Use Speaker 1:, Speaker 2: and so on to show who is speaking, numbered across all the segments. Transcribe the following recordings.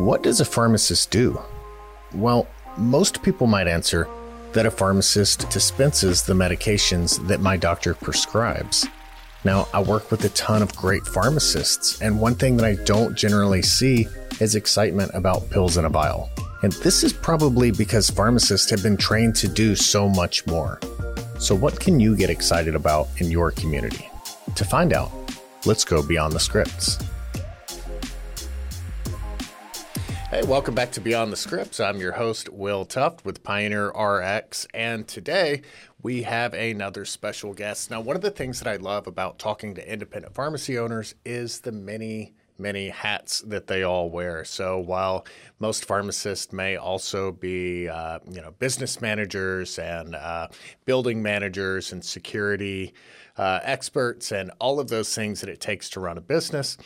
Speaker 1: What does a pharmacist do? Well, most people might answer that a pharmacist dispenses the medications that my doctor prescribes. Now, I work with a ton of great pharmacists, and one thing that I don't generally see is excitement about pills in a vial. And this is probably because pharmacists have been trained to do so much more. So, what can you get excited about in your community? To find out, let's go beyond the scripts. Hey, welcome back to Beyond the Scripts. I'm your host, Will Tuft with Pioneer RX, and today we have another special guest. Now, one of the things that I love about talking to independent pharmacy owners is the many many hats that they all wear. So while most pharmacists may also be, uh, you know, business managers and uh, building managers and security uh, experts and all of those things that it takes to run a business,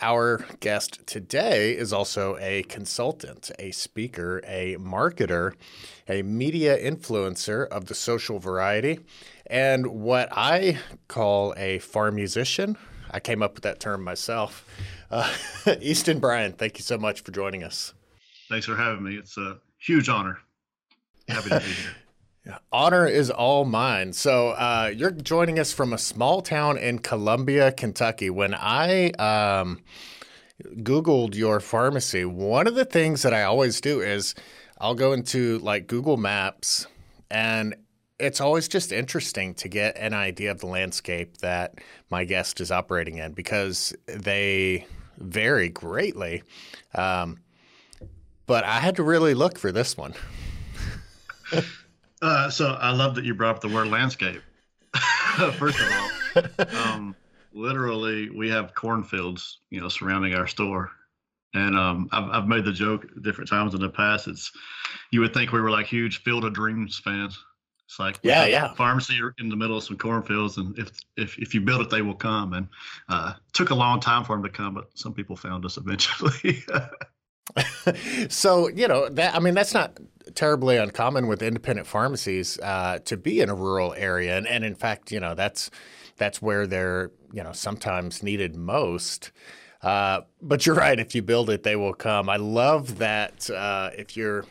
Speaker 1: our guest today is also a consultant, a speaker, a marketer, a media influencer of the social variety, and what I call a farm musician. I came up with that term myself. Uh, Easton Bryan, thank you so much for joining us.
Speaker 2: Thanks for having me. It's a huge honor. Happy to be here.
Speaker 1: Honor is all mine. So uh, you're joining us from a small town in Columbia, Kentucky. When I um, Googled your pharmacy, one of the things that I always do is I'll go into like Google Maps, and it's always just interesting to get an idea of the landscape that my guest is operating in because they vary greatly. Um, but I had to really look for this one.
Speaker 2: Uh, so I love that you brought up the word landscape. First of all, um, literally, we have cornfields, you know, surrounding our store, and um, I've, I've made the joke different times in the past. It's you would think we were like huge Field of Dreams fans. It's like
Speaker 1: yeah, yeah,
Speaker 2: pharmacy in the middle of some cornfields, and if if if you build it, they will come. And uh, took a long time for them to come, but some people found us eventually.
Speaker 1: so you know that I mean that's not terribly uncommon with independent pharmacies uh, to be in a rural area, and, and in fact, you know that's that's where they're you know sometimes needed most. Uh, but you're right. If you build it, they will come. I love that. Uh, if you're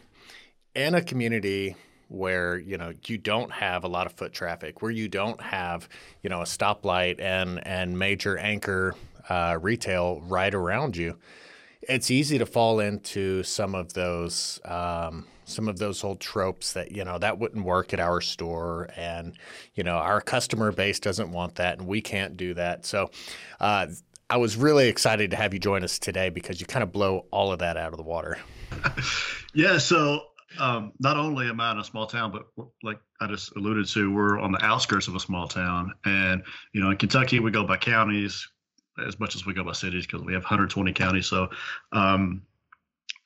Speaker 1: in a community where you know you don't have a lot of foot traffic, where you don't have you know a stoplight and and major anchor uh, retail right around you, it's easy to fall into some of those um, some of those old tropes that you know that wouldn't work at our store. And you know our customer base doesn't want that and we can't do that. So uh, i was really excited to have you join us today because you kind of blow all of that out of the water.
Speaker 2: Yeah so um, not only am I in a small town, but like I just alluded to, we're on the outskirts of a small town. And, you know, in Kentucky, we go by counties as much as we go by cities because we have 120 counties. So, um,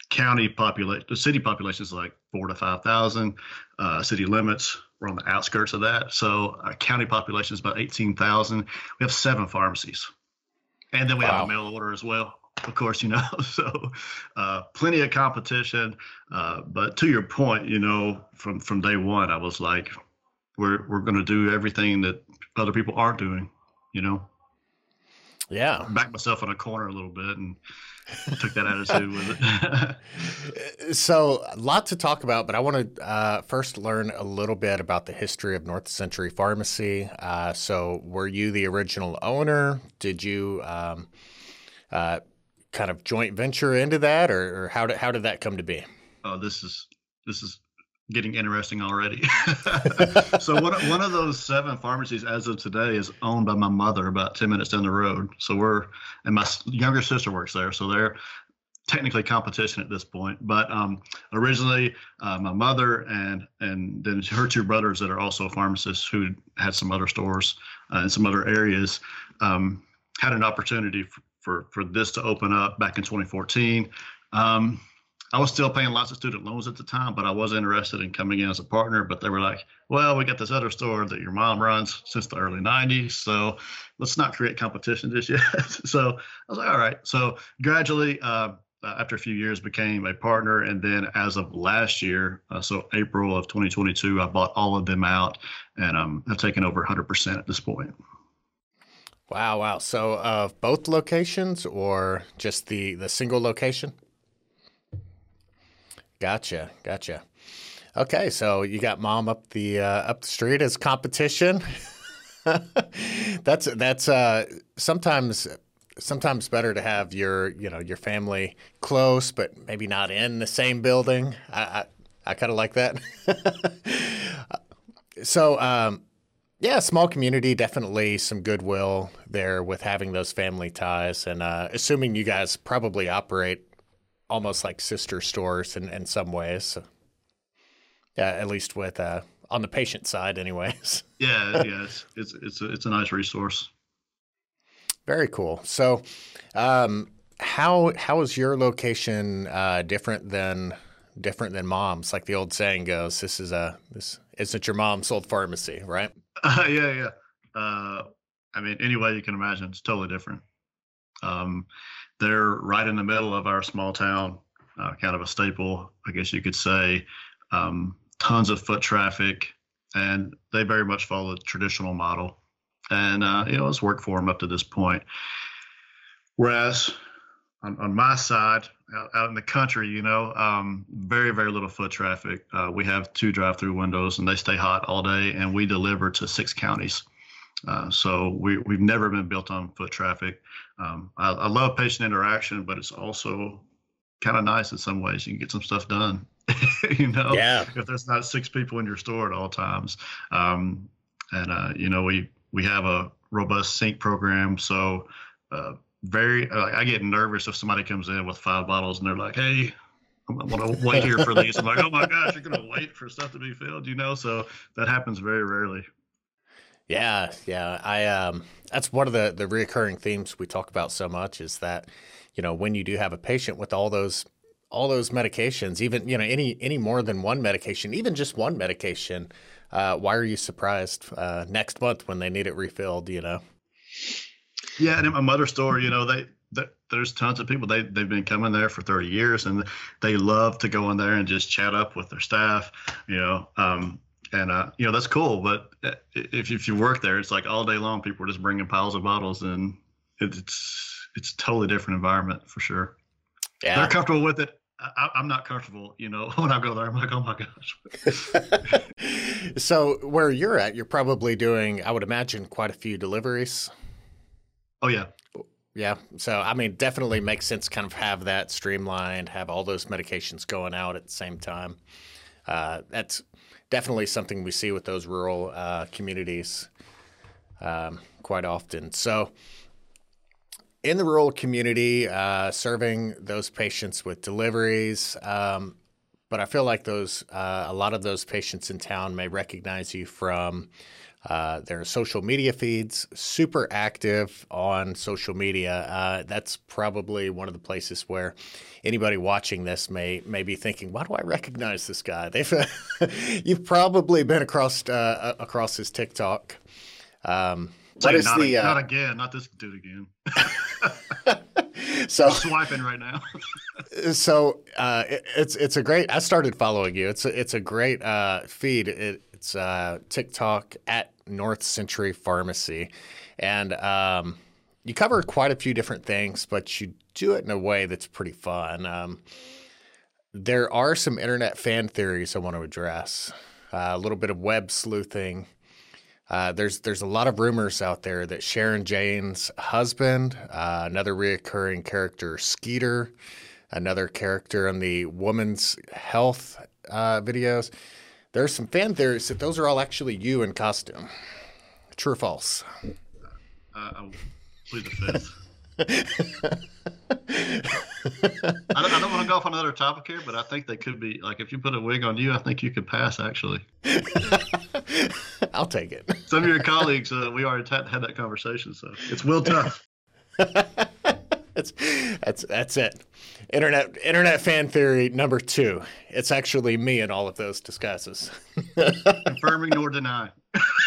Speaker 2: county population, the city population is like four to 5,000. Uh, city limits, we're on the outskirts of that. So, our county population is about 18,000. We have seven pharmacies. And then we wow. have a mail order as well of course, you know, so uh, plenty of competition. Uh, but to your point, you know, from from day one, I was like, we're we're going to do everything that other people aren't doing, you know.
Speaker 1: Yeah.
Speaker 2: Backed myself in a corner a little bit and took that attitude with
Speaker 1: it. so, a lot to talk about, but I want to uh, first learn a little bit about the history of North Century Pharmacy. Uh, so, were you the original owner? Did you um, uh, kind of joint venture into that, or, or, how did how did that come to be?
Speaker 2: Oh, this is this is getting interesting already. so one one of those seven pharmacies as of today is owned by my mother about 10 minutes down the road. So we're and my younger sister works there. So they're technically competition at this point. But um, originally uh, my mother and and then her two brothers that are also pharmacists who had some other stores uh, in some other areas um, had an opportunity for, for, for this to open up back in 2014. Um, I was still paying lots of student loans at the time, but I was interested in coming in as a partner. But they were like, well, we got this other store that your mom runs since the early 90s. So let's not create competition just yet. so I was like, all right. So gradually, uh, after a few years, became a partner. And then as of last year, uh, so April of 2022, I bought all of them out and um, have taken over 100% at this point.
Speaker 1: Wow, wow. So of uh, both locations or just the, the single location? Gotcha, gotcha. Okay, so you got mom up the uh, up the street as competition. that's that's uh, sometimes sometimes better to have your you know your family close, but maybe not in the same building. I I, I kind of like that. so um, yeah, small community, definitely some goodwill there with having those family ties, and uh, assuming you guys probably operate almost like sister stores in, in some ways. So, yeah, at least with uh, on the patient side, anyways.
Speaker 2: Yeah, yeah, it's it's it's a, it's a nice resource.
Speaker 1: Very cool. So, um, how how is your location uh, different than different than mom's? Like the old saying goes, "This is a this isn't your mom's old pharmacy, right?"
Speaker 2: Uh, yeah, yeah. Uh, I mean, any way you can imagine, it's totally different. Um, they're right in the middle of our small town, uh, kind of a staple, I guess you could say. Um, tons of foot traffic, and they very much follow the traditional model. And uh, you know, it's worked for them up to this point. Whereas on, on my side, out, out, in the country, you know, um, very very little foot traffic. Uh, we have two drive-through windows, and they stay hot all day, and we deliver to six counties. Uh, so we, we've never been built on foot traffic. Um, I, I, love patient interaction, but it's also kind of nice in some ways. You can get some stuff done, you know,
Speaker 1: yeah.
Speaker 2: if there's not six people in your store at all times. Um, and, uh, you know, we, we have a robust sync program. So, uh, very, uh, I get nervous if somebody comes in with five bottles and they're like, Hey, I'm going to wait here for these. I'm like, oh my gosh, you're going to wait for stuff to be filled, you know? So that happens very rarely.
Speaker 1: Yeah, yeah. I um that's one of the the reoccurring themes we talk about so much is that you know when you do have a patient with all those all those medications, even you know any any more than one medication, even just one medication, uh, why are you surprised uh, next month when they need it refilled? You know.
Speaker 2: Yeah, and in my mother's store, you know they, they there's tons of people they they've been coming there for 30 years and they love to go in there and just chat up with their staff. You know, um, and uh, you know that's cool. But uh, if if you work there, it's like all day long, people are just bringing piles of bottles, and it's it's a totally different environment for sure. Yeah, they're comfortable with it. I, am not comfortable, you know. When I go there, I'm like, oh my gosh.
Speaker 1: so where you're at, you're probably doing, I would imagine, quite a few deliveries.
Speaker 2: Oh yeah.
Speaker 1: Yeah. So I mean, definitely makes sense. Kind of have that streamlined, have all those medications going out at the same time. Uh, that's definitely something we see with those rural uh, communities um, quite often. So, in the rural community, uh, serving those patients with deliveries, um, but I feel like those uh, a lot of those patients in town may recognize you from uh, their social media feeds, super active on social media. Uh, that's probably one of the places where anybody watching this may may be thinking, "Why do I recognize this guy?" They've you've probably been across uh, across his TikTok.
Speaker 2: Um, what is not, the, a, uh, not again, not this dude again.
Speaker 1: so
Speaker 2: I'm swiping right now.
Speaker 1: so uh, it, it's it's a great. I started following you. It's a, it's a great uh, feed. It, it's uh, TikTok at North Century Pharmacy, and um, you cover quite a few different things, but you do it in a way that's pretty fun. Um, there are some internet fan theories I want to address. Uh, a little bit of web sleuthing. Uh, there's there's a lot of rumors out there that Sharon Jane's husband, uh, another reoccurring character, Skeeter, another character in the woman's health uh, videos, are some fan theories that those are all actually you in costume. True or false?
Speaker 2: Uh, I'll plead the fifth. I don't, I don't want to go off on another topic here, but I think they could be like if you put a wig on you, I think you could pass. Actually,
Speaker 1: I'll take it.
Speaker 2: Some of your colleagues, uh, we already had that conversation, so it's Will Tough.
Speaker 1: that's that's that's it. Internet internet fan theory number two. It's actually me in all of those disguises.
Speaker 2: Confirming nor deny.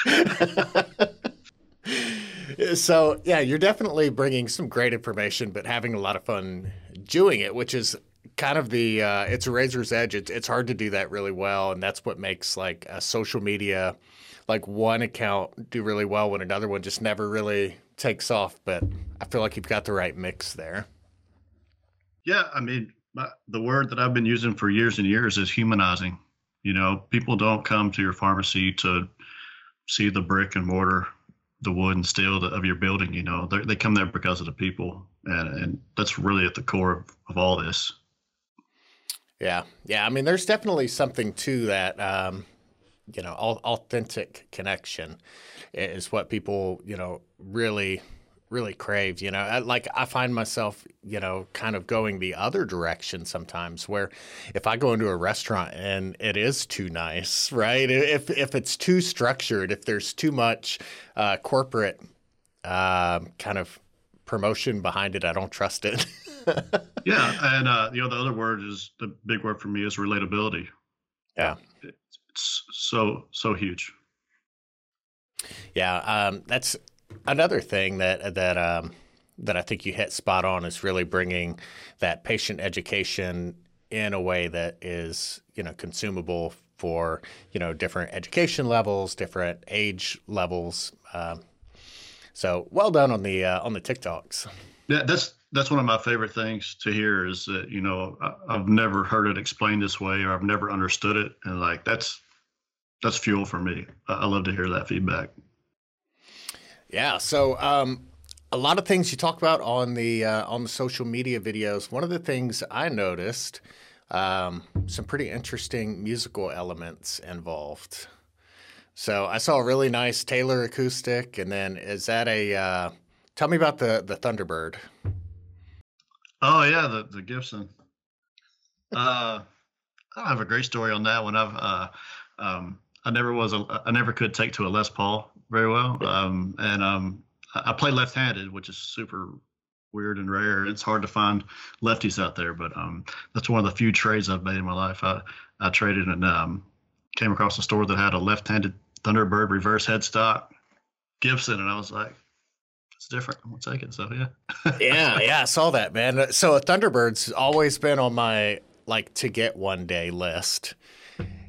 Speaker 1: so yeah, you're definitely bringing some great information, but having a lot of fun doing it, which is kind of the uh, it's a razor's edge. It's it's hard to do that really well, and that's what makes like a social media, like one account do really well when another one just never really takes off. But I feel like you've got the right mix there.
Speaker 2: Yeah, I mean, the word that I've been using for years and years is humanizing. You know, people don't come to your pharmacy to see the brick and mortar, the wood and steel of your building. You know, They're, they come there because of the people, and, and that's really at the core of, of all this.
Speaker 1: Yeah, yeah. I mean, there's definitely something to that. Um, you know, authentic connection is what people you know really really crave. You know, I, like I find myself, you know, kind of going the other direction sometimes. Where if I go into a restaurant and it is too nice, right? If if it's too structured, if there's too much uh, corporate uh, kind of promotion behind it, I don't trust it.
Speaker 2: yeah, and uh, you know, the other word is the big word for me is relatability.
Speaker 1: Yeah,
Speaker 2: it's so so huge.
Speaker 1: Yeah, um, that's another thing that that um, that I think you hit spot on is really bringing that patient education in a way that is you know consumable for you know different education levels, different age levels. Um, so well done on the uh, on the TikToks.
Speaker 2: Yeah, that's that's one of my favorite things to hear is that you know I, have never heard it explained this way or I've never understood it, and like that's that's fuel for me. I, I love to hear that feedback.
Speaker 1: Yeah. So um, a lot of things you talk about on the uh, on the social media videos. One of the things I noticed, um, some pretty interesting musical elements involved. So I saw a really nice Taylor acoustic, and then is that a? Uh, tell me about the the Thunderbird.
Speaker 2: Oh yeah, the the Gibson. Uh, I have a great story on that one. I've uh, um, I never was a I never could take to a Les Paul very well. Um, and um, I play left-handed, which is super weird and rare. It's hard to find lefties out there, but um, that's one of the few trades I've made in my life. I, I traded and um, came across a store that had a left-handed Thunderbird reverse headstock Gibson, and I was like, it's different. I'm gonna take it. So yeah.
Speaker 1: yeah, yeah, I saw that, man. So a Thunderbird's always been on my like to get one day list.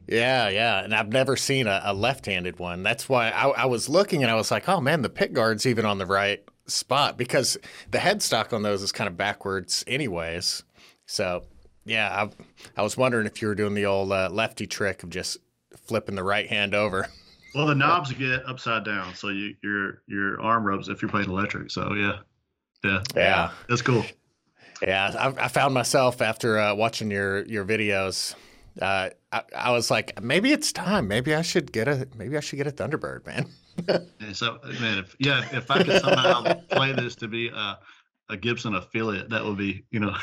Speaker 1: Yeah, yeah, and I've never seen a, a left-handed one. That's why I, I, was looking and I was like, oh man, the pickguard's even on the right spot because the headstock on those is kind of backwards, anyways. So yeah, I, I was wondering if you were doing the old uh, lefty trick of just flipping the right hand over.
Speaker 2: Well, the knobs get upside down, so you, your your arm rubs if you're playing electric. So yeah, yeah,
Speaker 1: yeah,
Speaker 2: that's cool.
Speaker 1: Yeah, I, I found myself after uh, watching your your videos uh, I, I, was like, maybe it's time. Maybe I should get a maybe I should get a Thunderbird, man.
Speaker 2: so, man, if yeah, if I could somehow play this to be a, a Gibson affiliate, that would be, you know,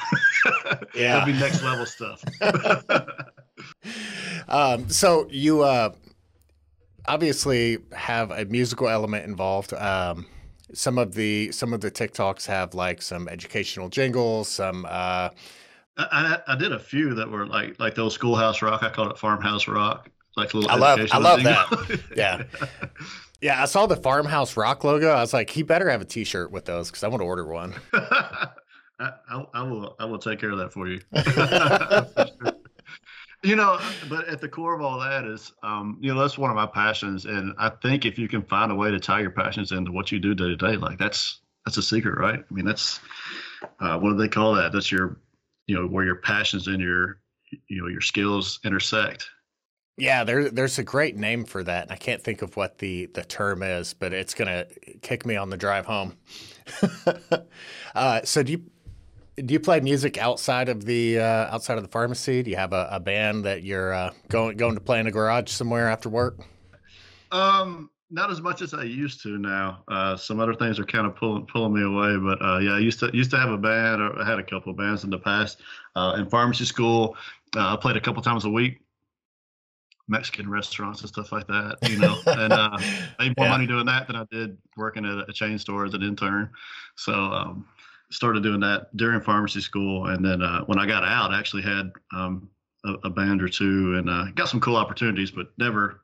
Speaker 2: yeah, that'd be next level stuff.
Speaker 1: um, so you uh, obviously have a musical element involved. Um, some of the some of the TikToks have like some educational jingles, some. Uh,
Speaker 2: I, I did a few that were like like those schoolhouse rock. I called it farmhouse rock. Like
Speaker 1: little. I love I love that. yeah. Yeah, I saw the farmhouse rock logo. I was like, he better have a T-shirt with those because I want to order one.
Speaker 2: I, I, I, will. I will take care of that for you. you know, but at the core of all that is, um, you know, that's one of my passions, and I think if you can find a way to tie your passions into what you do day to day, like that's that's a secret, right? I mean, that's uh, what do they call that? That's your you know where your passions and your you know your skills intersect
Speaker 1: yeah there, there's a great name for that and i can't think of what the the term is but it's to kick me on the drive home uh, so do you do you play music outside of the uh, outside of the pharmacy do you have a, a band that you're uh, going going to play in a garage somewhere after work
Speaker 2: um not as much as I used to now. Uh, some other things are kind of pulling pulling me away, but uh, yeah, I used to used to have a band. Or I had a couple of bands in the past. Uh, in pharmacy school, uh, I played a couple times a week, Mexican restaurants and stuff like that. You know, and uh, I made more yeah. money doing that than I did working at a chain store as an intern. So um, started doing that during pharmacy school, and then uh, when I got out, I actually had um, a, a, band or two, and got some cool opportunities, but never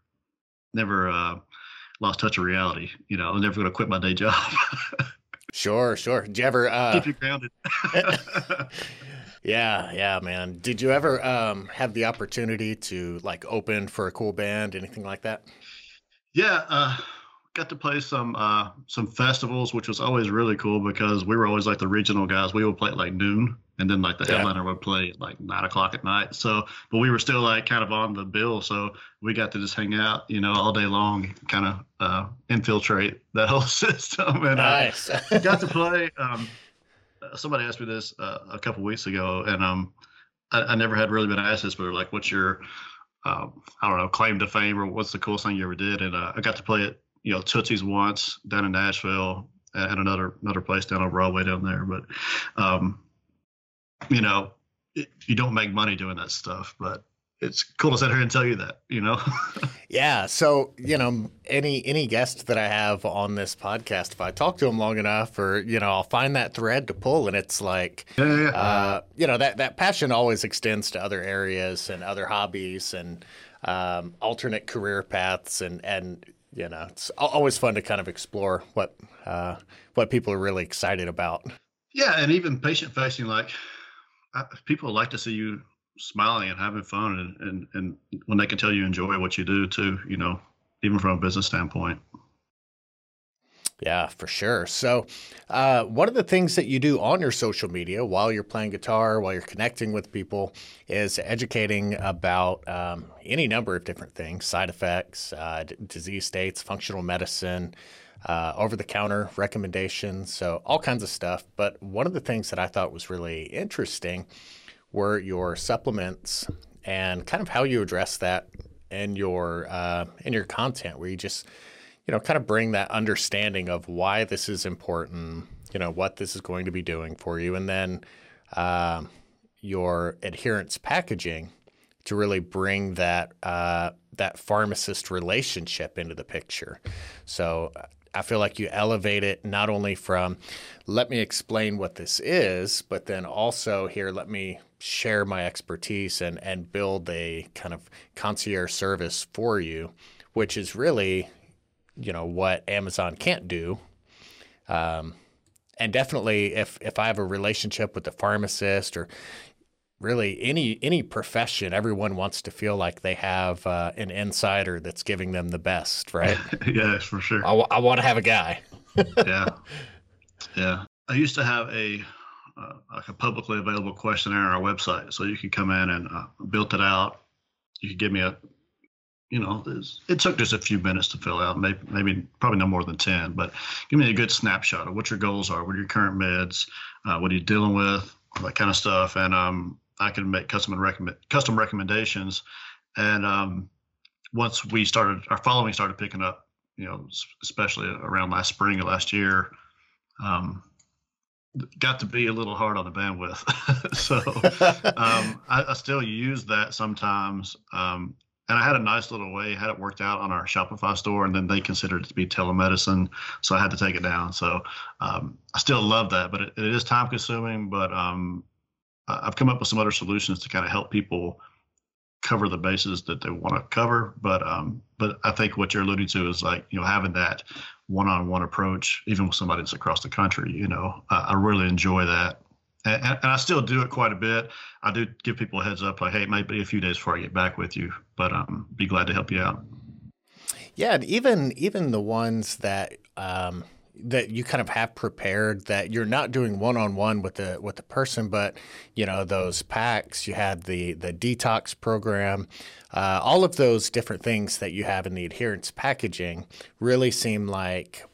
Speaker 2: never lost touch of reality. You know, I'm never going to quit my day job.
Speaker 1: sure, sure. Did you ever uh,
Speaker 2: keep you grounded?
Speaker 1: yeah, yeah, man. Did you ever um, have the opportunity to like open for a cool band, anything like that?
Speaker 2: Yeah, uh, got to play some uh, some festivals, which was always really cool because we were always like the regional guys. We would play at like noon, and then like the yeah. headliner would play at like nine o'clock at night. So, but we were still like kind of on the bill, so we got to just hang out, you know, all day long, kind of uh, infiltrate that whole system. And nice. I got to play. Um, somebody asked me this uh, a couple weeks ago, and um, I, I, never had really been asked this, but like, what's your uh, I don't know, claim to fame or what's the coolest thing you ever did? And uh, I got to play it you know Tootsie's once down in Nashville and another another place down on Broadway down there. But um, you know, it, you don't make money doing that stuff, but it's cool to sit here and tell you that, you know.
Speaker 1: yeah. So you know, any any guest that I have on this podcast, if I talk to them long enough, or you know, I'll find that thread to pull, and it's like, yeah, yeah, yeah. Uh, you know, that that passion always extends to other areas and other hobbies and um, alternate career paths, and and you know, it's always fun to kind of explore what uh, what people are really excited about.
Speaker 2: Yeah, and even patient facing, like people like to see you smiling and having fun, and, and and when they can tell you enjoy what you do too, you know, even from a business standpoint.
Speaker 1: Yeah, for sure. So, uh, one of the things that you do on your social media while you're playing guitar, while you're connecting with people, is educating about um, any number of different things side effects, uh, d- disease states, functional medicine, uh, over the counter recommendations. So, all kinds of stuff. But one of the things that I thought was really interesting were your supplements and kind of how you address that in your uh, in your content, where you just you know, kind of bring that understanding of why this is important, you know, what this is going to be doing for you, and then uh, your adherence packaging to really bring that uh, that pharmacist relationship into the picture. So I feel like you elevate it not only from let me explain what this is, but then also here let me share my expertise and and build a kind of concierge service for you, which is really you know what Amazon can't do. Um, and definitely, if if I have a relationship with a pharmacist or really any any profession, everyone wants to feel like they have uh, an insider that's giving them the best, right?
Speaker 2: yes, for sure.
Speaker 1: I, w- I want to have a guy.
Speaker 2: yeah, yeah. I used to have a uh, like a publicly available questionnaire on our website, so you could come in and uh, built it out. You could give me a you know, it took just a few minutes to fill out, maybe, maybe probably no more than 10, but give me a good snapshot of what your goals are, what are your current meds, uh, what are you dealing with, that kind of stuff. And um, I can make custom, recommend, custom recommendations. And um, once we started, our following started picking up, you know, especially around last spring of last year, um, got to be a little hard on the bandwidth. so um, I, I, still use that sometimes. Um, and I had a nice little way, had it worked out on our Shopify store, and then they considered it to be telemedicine, so I had to take it down. So um, I still love that, but it, it is time consuming. But um, I've come up with some other solutions to kind of help people cover the bases that they want to cover. But um, but I think what you're alluding to is like you know having that one-on-one approach, even with somebody that's across the country. You know, I, I really enjoy that and, and, I still do it quite a bit. I do give people a heads up, like, hey, it might be a few days before I get back with you, but um, be glad to help you out.
Speaker 1: Yeah, and even even the ones that um, that you kind of have prepared that you're not doing one on one with the with the person, but you know those packs. You had the the detox program, uh, all of those different things that you have in the adherence packaging really seem like,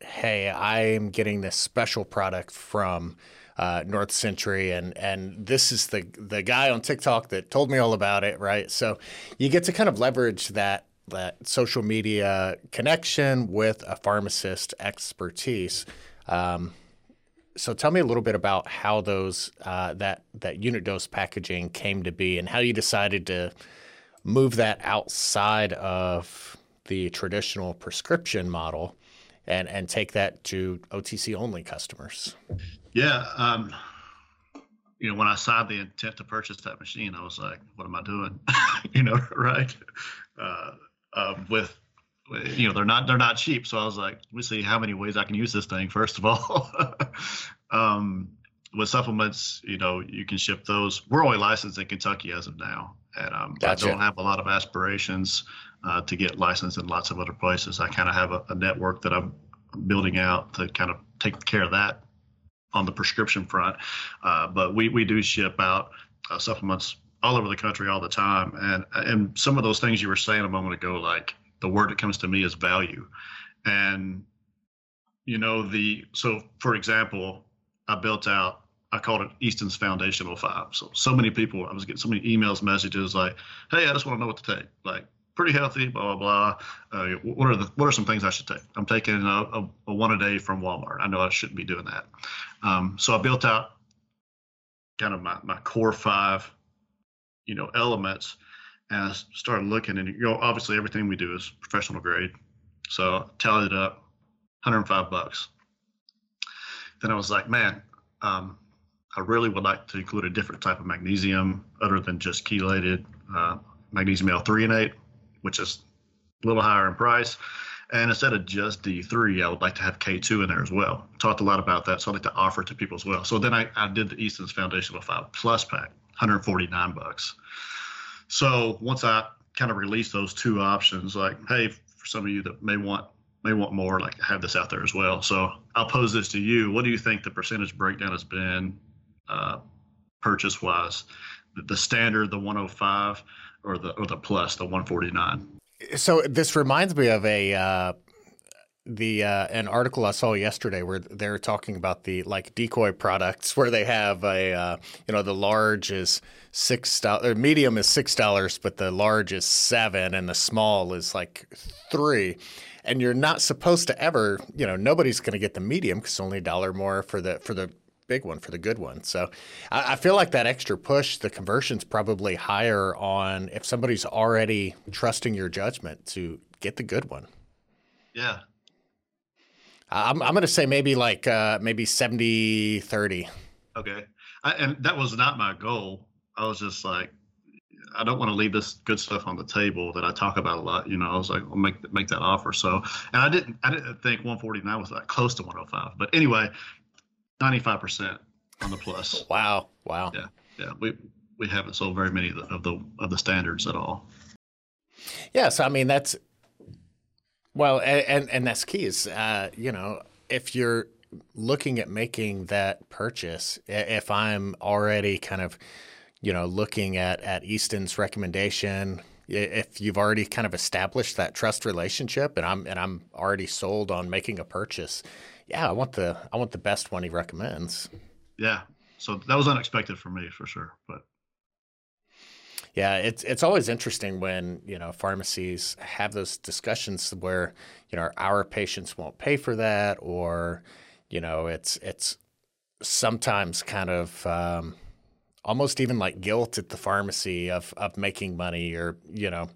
Speaker 1: hey, I am getting this special product from uh, North Century, and and this is the the guy on TikTok that told me all about it, right? So you get to kind of leverage that that social media connection with a pharmacist expertise. Um, so tell me a little bit about how those uh, that that unit dose packaging came to be, and how you decided to move that outside of the traditional prescription model and and take that to OTC only customers.
Speaker 2: Yeah. Um, you know, when I signed the intent to purchase that machine, I was like, what am I doing? you know, right? Uh, uh, with, you know, they're not, they're not cheap. So I was like, let me see how many ways I can use this thing, first of all. um, with supplements, you know, you can ship those. We're only licensed in Kentucky as of now, and um, gotcha. I don't have a lot of aspirations uh, to get licensed in lots of other places. I kind of have a, a, network that I'm building out to kind of take care of that on the prescription front. Uh, but we we do ship out uh, supplements all over the country all the time, and and some of those things you were saying a moment ago, like the word that comes to me is value, and you know the so for example I built out. I called it Easton's Foundational Five. So so many people, I was getting so many emails, messages like, "Hey, I just want to know what to take." Like pretty healthy, blah blah blah. Uh, what are the what are some things I should take? I'm taking a, a, a, one a day from Walmart. I know I shouldn't be doing that. Um, so I built out kind of my, my core five, you know, elements, and I started looking. And you know, obviously everything we do is professional grade. So I tallied it up, 105 bucks then I was like, man, um, I really would like to include a different type of magnesium other than just chelated uh, magnesium L-threonate, which is a little higher in price. And instead of just D3, I would like to have K2 in there as well. Talked a lot about that, so I'd like to offer it to people as well. So then I, I did the Easton's Foundational 5 Plus Pack, 149 bucks. So once I kind of released those two options, like, hey, for some of you that may want may want more, like have this out there as well. So I'll pose this to you. What do you think the percentage breakdown has been uh, purchase wise? The, the standard, the 105, or the or the plus, the 149.
Speaker 1: So this reminds me of a uh, the uh, an article I saw yesterday where they're talking about the like decoy products where they have a uh, you know the large is six dollars, medium is six dollars, but the large is seven, and the small is like three and you're not supposed to ever, you know, nobody's going to get the medium because it's only a dollar more for the for the big one for the good one. So I, I, feel like that extra push, the conversion's probably higher on if somebody's already trusting your judgment to get the good one.
Speaker 2: Yeah.
Speaker 1: I'm, I'm going to say maybe like uh, maybe 70 30.
Speaker 2: Okay. I, and that was not my goal. I was just like, I don't want to leave this good stuff on the table that I talk about a lot. You know, I was like, I'll make make that offer. So, and I didn't I didn't think 149 was that close to 105. But anyway, 95 percent on the plus.
Speaker 1: Wow, wow.
Speaker 2: Yeah, yeah. We we haven't sold very many of the of the, of the standards at all.
Speaker 1: Yeah, so I mean that's well, and and, and that's key is uh, you know if you're looking at making that purchase, if I'm already kind of you know, looking at at Easton's recommendation, if you've already kind of established that trust relationship, and I'm and I'm already sold on making a purchase, yeah, I want the I want the best one he recommends.
Speaker 2: Yeah, so that was unexpected for me for sure, but
Speaker 1: yeah, it's it's always interesting when you know pharmacies have those discussions where you know our patients won't pay for that, or you know it's it's sometimes kind of um, almost even like guilt at the pharmacy of of making money or you know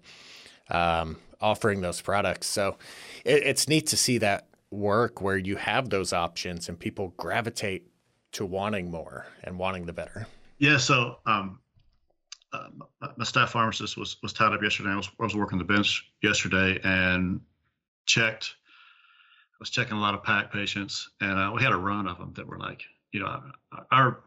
Speaker 1: um, offering those products. So it, it's neat to see that work where you have those options and people gravitate to wanting more and wanting the better.
Speaker 2: Yeah. So um, uh, my staff pharmacist was was tied up yesterday. I was, I was working the bench yesterday and checked. I was checking a lot of PAC patients, and uh, we had a run of them that were like, you know, our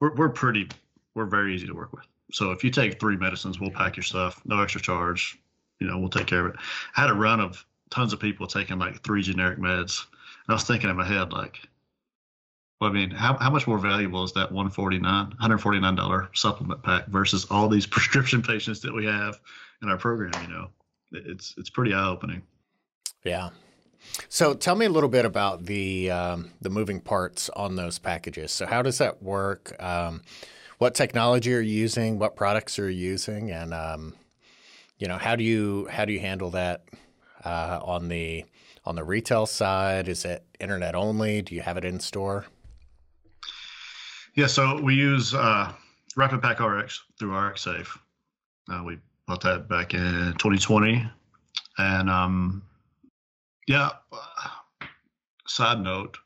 Speaker 2: we're, we're pretty we're very easy to work with. So if you take three medicines, we'll pack your stuff, no extra charge. You know, we'll take care of it. I had a run of tons of people taking like three generic meds. And I was thinking in my head, like, well, I mean, how, how much more valuable is that 149 $149 supplement pack versus all these prescription patients that we have in our program? You know, it's it's pretty eye opening.
Speaker 1: Yeah. So tell me a little bit about the um, the moving parts on those packages. So how does that work? Um, what technology are you using? What products are you using? And um, you know, how do you how do you handle that uh, on the on the retail side? Is it internet only? Do you have it in store?
Speaker 2: Yeah, so we use uh, RapidPakRx through RxSafe. Uh, we bought that back in 2020, and um, yeah. Side note,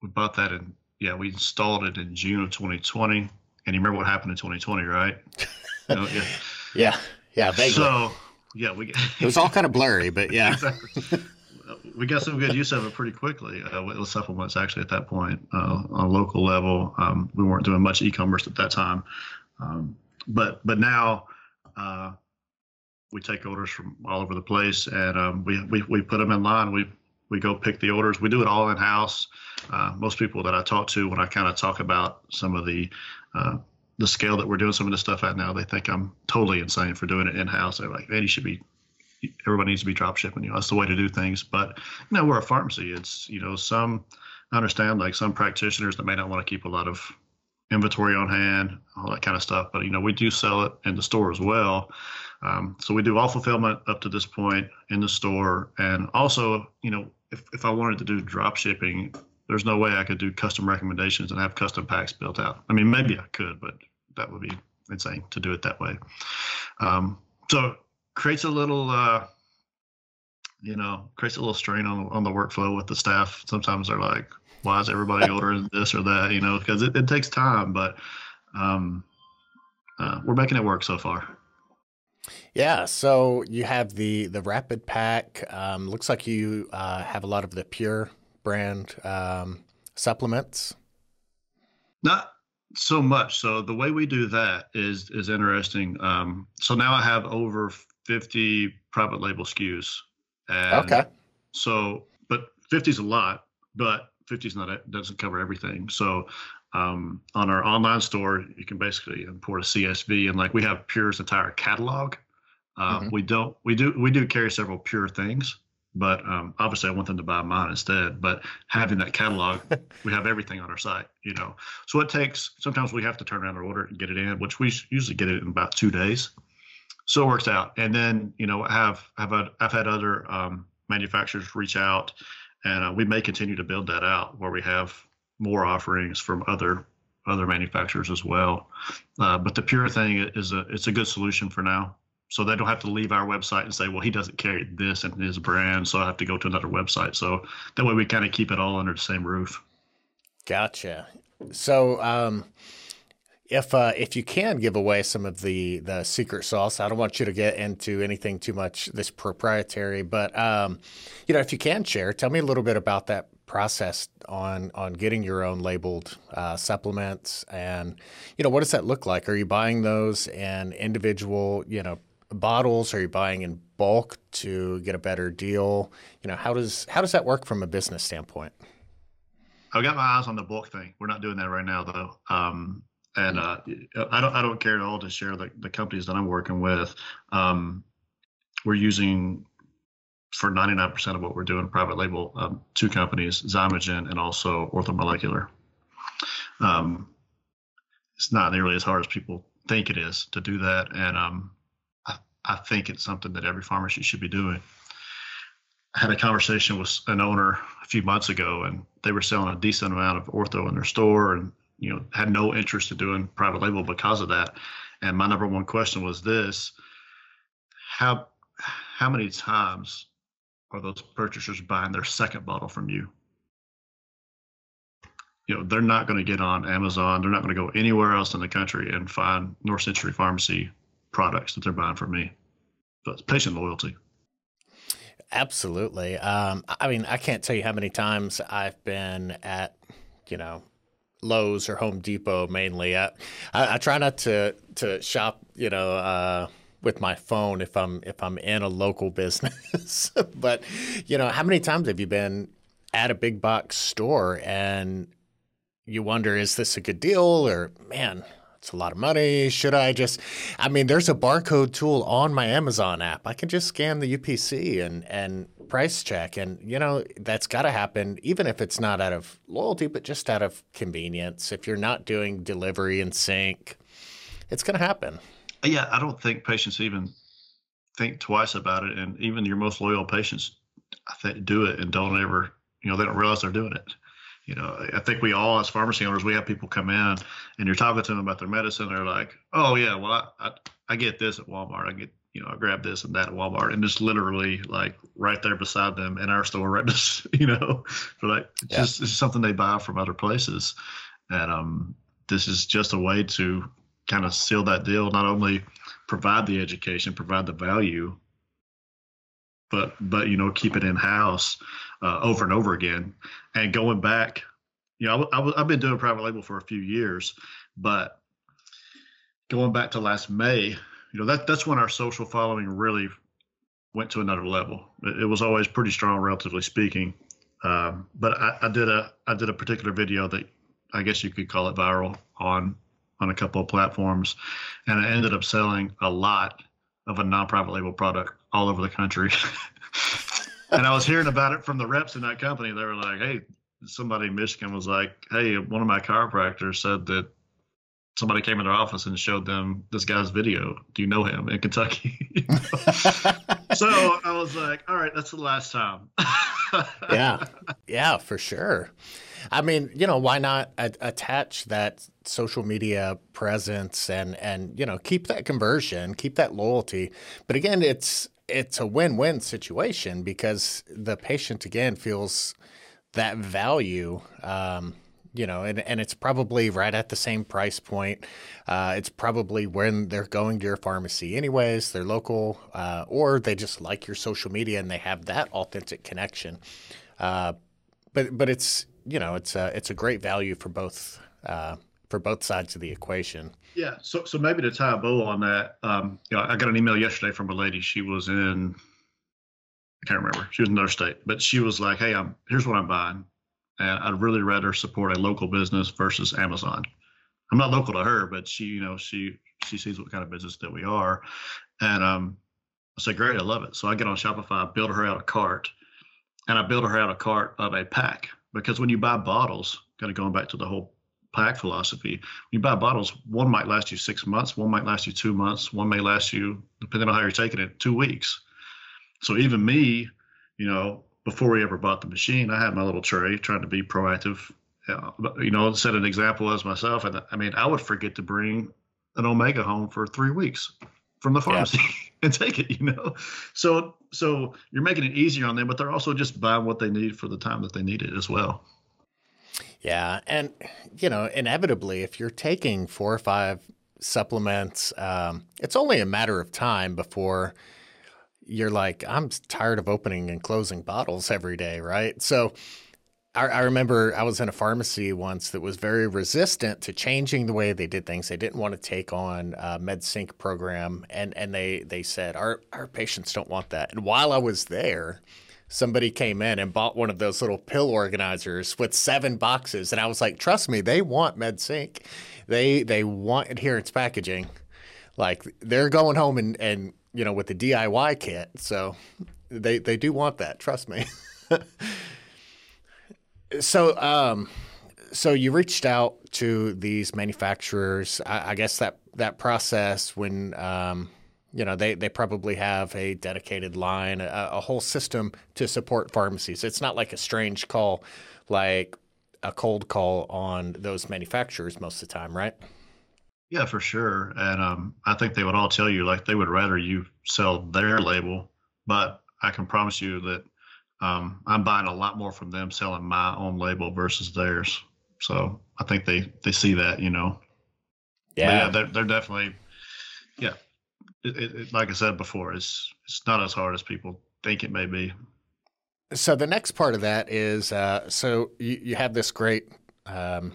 Speaker 2: we bought that in yeah, we installed it in June of 2020. And you remember what happened in 2020, right?
Speaker 1: you know, yeah. yeah. Yeah.
Speaker 2: Vaguely. So, yeah, we.
Speaker 1: it was all kind of blurry, but yeah. exactly.
Speaker 2: we got some good use of it pretty quickly uh, with supplements. Actually, at that point, uh, on a local level, um, we weren't doing much e-commerce at that time, um, but but now uh, we take orders from all over the place, and um, we, we we put them in line. We we go pick the orders. We do it all in house. Uh, most people that I talk to, when I kind of talk about some of the uh, the scale that we're doing some of this stuff at now, they think I'm totally insane for doing it in house. They're like, man, you should be. Everybody needs to be drop shipping. You know, that's the way to do things. But you know, we're a pharmacy. It's you know, some I understand like some practitioners that may not want to keep a lot of inventory on hand, all that kind of stuff. But you know, we do sell it in the store as well. Um, so we do all fulfillment up to this point in the store, and also, you know, if if I wanted to do drop shipping, there's no way I could do custom recommendations and have custom packs built out. I mean, maybe I could, but that would be insane to do it that way. Um, so creates a little, uh, you know, creates a little strain on on the workflow with the staff. Sometimes they're like, "Why is everybody ordering this or that?" You know, because it, it takes time, but um, uh, we're making it work so far.
Speaker 1: Yeah, so you have the the RapidPak. Um, looks like you uh, have a lot of the Pure brand um, supplements.
Speaker 2: Not so much. So the way we do that is is interesting. Um, so now I have over fifty private label SKUs.
Speaker 1: okay.
Speaker 2: So, but fifty is a lot, but fifty is not doesn't cover everything. So um, on our online store, you can basically import a CSV, and like we have Pure's entire catalog. Uh, mm-hmm. We don't. We do. We do carry several Pure things, but um, obviously, I want them to buy mine instead. But having that catalog, we have everything on our site. You know, so it takes. Sometimes we have to turn around our order and get it in, which we usually get it in about two days. So it works out. And then you know, have have a, I've had other um, manufacturers reach out, and uh, we may continue to build that out where we have more offerings from other other manufacturers as well. Uh, but the Pure thing is a it's a good solution for now. So they don't have to leave our website and say, well, he doesn't carry this in his brand, so I have to go to another website. So that way we kind of keep it all under the same roof.
Speaker 1: Gotcha. So um, if uh, if you can give away some of the the secret sauce, I don't want you to get into anything too much this proprietary, but um, you know, if you can share, tell me a little bit about that process on on getting your own labeled uh, supplements, and you know, what does that look like? Are you buying those in individual, you know, bottles? Are you buying in bulk to get a better deal? You know, how does how does that work from a business standpoint?
Speaker 2: I've got my eyes on the bulk thing. We're not doing that right now, though. Um, and uh, I don't I don't care at all to share the, the companies that I'm working with. Um, we're using for 99% of what we're doing private label um, two companies, Xymogen and also Orthomolecular. Um, it's not nearly as hard as people think it is to do that, and um, I, think it's something that every pharmacy should be doing. I had a conversation with an owner a few months ago, and they were selling a decent amount of ortho in their store, and you know had no interest in doing private label because of that. And my number one question was this: how how many times are those purchasers buying their second bottle from you? You know, they're not going to get on Amazon. They're not going to go anywhere else in the country and find North Century Pharmacy products that they're buying from me. But it's patient loyalty.
Speaker 1: Absolutely. Um, I mean, I can't tell you how many times I've been at, you know, Lowe's or Home Depot mainly. I, I, I try not to to shop, you know, uh, with my phone if I'm if I'm in a local business. but you know, how many times have you been at a big box store and you wonder, is this a good deal or man, it's a lot of money. Should I just? I mean, there's a barcode tool on my Amazon app. I can just scan the UPC and and price check, and you know that's got to happen, even if it's not out of loyalty, but just out of convenience. If you're not doing delivery and sync, it's going to happen.
Speaker 2: Yeah, I don't think patients even think twice about it, and even your most loyal patients, I think, do it and don't ever, you know, they don't realize they're doing it you know, I think we all, as pharmacy owners, we have people come in and you're talking to them about their medicine. They're like, oh, yeah, well, I, I, I get this at Walmart. I get, you know, I grab this and that at Walmart. And it's literally like right there beside them in our store, right? Just, you know, for like, yeah. just it's something they buy from other places. And um, this is just a way to kind of seal that deal, not only provide the education, provide the value, but but you know keep it in house uh, over and over again. And going back, you know, I, I, I've been doing private label for a few years, but going back to last May, you know that that's when our social following really went to another level. It, it was always pretty strong, relatively speaking. Um, but I, I, did a I did a particular video that I guess you could call it viral on on a couple of platforms, and I ended up selling a lot of a non-private label product all over the country. and I was hearing about it from the reps in that company. They were like, "Hey, somebody in Michigan was like, hey, one of my chiropractors said that somebody came in their office and showed them this guy's video. Do you know him in Kentucky? so I was like, all right, that's the last time.
Speaker 1: yeah, yeah, for sure. I mean, you know, why not a- attach that social media presence and and you know keep that conversion, keep that loyalty. But again, it's it's a win-win situation because the patient again feels that value. Um, you know, and, and it's probably right at the same price point. Uh, it's probably when they're going to your pharmacy, anyways, they're local, uh, or they just like your social media and they have that authentic connection. Uh, but but it's you know it's a it's a great value for both uh, for both sides of the equation.
Speaker 2: Yeah. So so maybe to tie a bow on that, um, you know, I got an email yesterday from a lady. She was in I can't remember. She was in another state, but she was like, "Hey, I'm here's what I'm buying and I'd really rather support a local business versus Amazon. I'm not local to her, but she, you know, she she sees what kind of business that we are, and um, I said, great, I love it. So I get on Shopify, build her out a cart, and I build her out a cart of a pack because when you buy bottles, kind of going back to the whole pack philosophy, when you buy bottles, one might last you six months, one might last you two months, one may last you, depending on how you're taking it, two weeks. So even me, you know, before we ever bought the machine, I had my little tray trying to be proactive. You know, set an example as myself. And I mean, I would forget to bring an Omega home for three weeks from the pharmacy yeah. and take it, you know? So, so you're making it easier on them, but they're also just buying what they need for the time that they need it as well.
Speaker 1: Yeah. And, you know, inevitably, if you're taking four or five supplements, um, it's only a matter of time before you're like, I'm tired of opening and closing bottles every day, right? So I, I, remember I was in a pharmacy once that was very resistant to changing the way they did things. They didn't want to take on a MedSync program, and and they they said our our patients don't want that. And while I was there, somebody came in and bought one of those little pill organizers with seven boxes, and I was like, trust me, they want MedSync, they they want adherence packaging. Like they're going home and and you know, with the DIY kit. So they they do want that. Trust me. so um, so you reached out to these manufacturers. I, I guess that that process when um, you know they they probably have a dedicated line, a, a whole system to support pharmacies. It's not like a strange call, like a cold call on those manufacturers most of the time, right?
Speaker 2: Yeah, for sure. And um, I think they would all tell you like they would rather you sell their label, but I can promise you that um, I'm buying a lot more from them selling my own label versus theirs. So I think they they see that, you know. Yeah, yeah, they're they're definitely, yeah. It, it, like I said before, it's it's not as hard as people think it may be.
Speaker 1: So the next part of that is, uh, so you, you have this great um,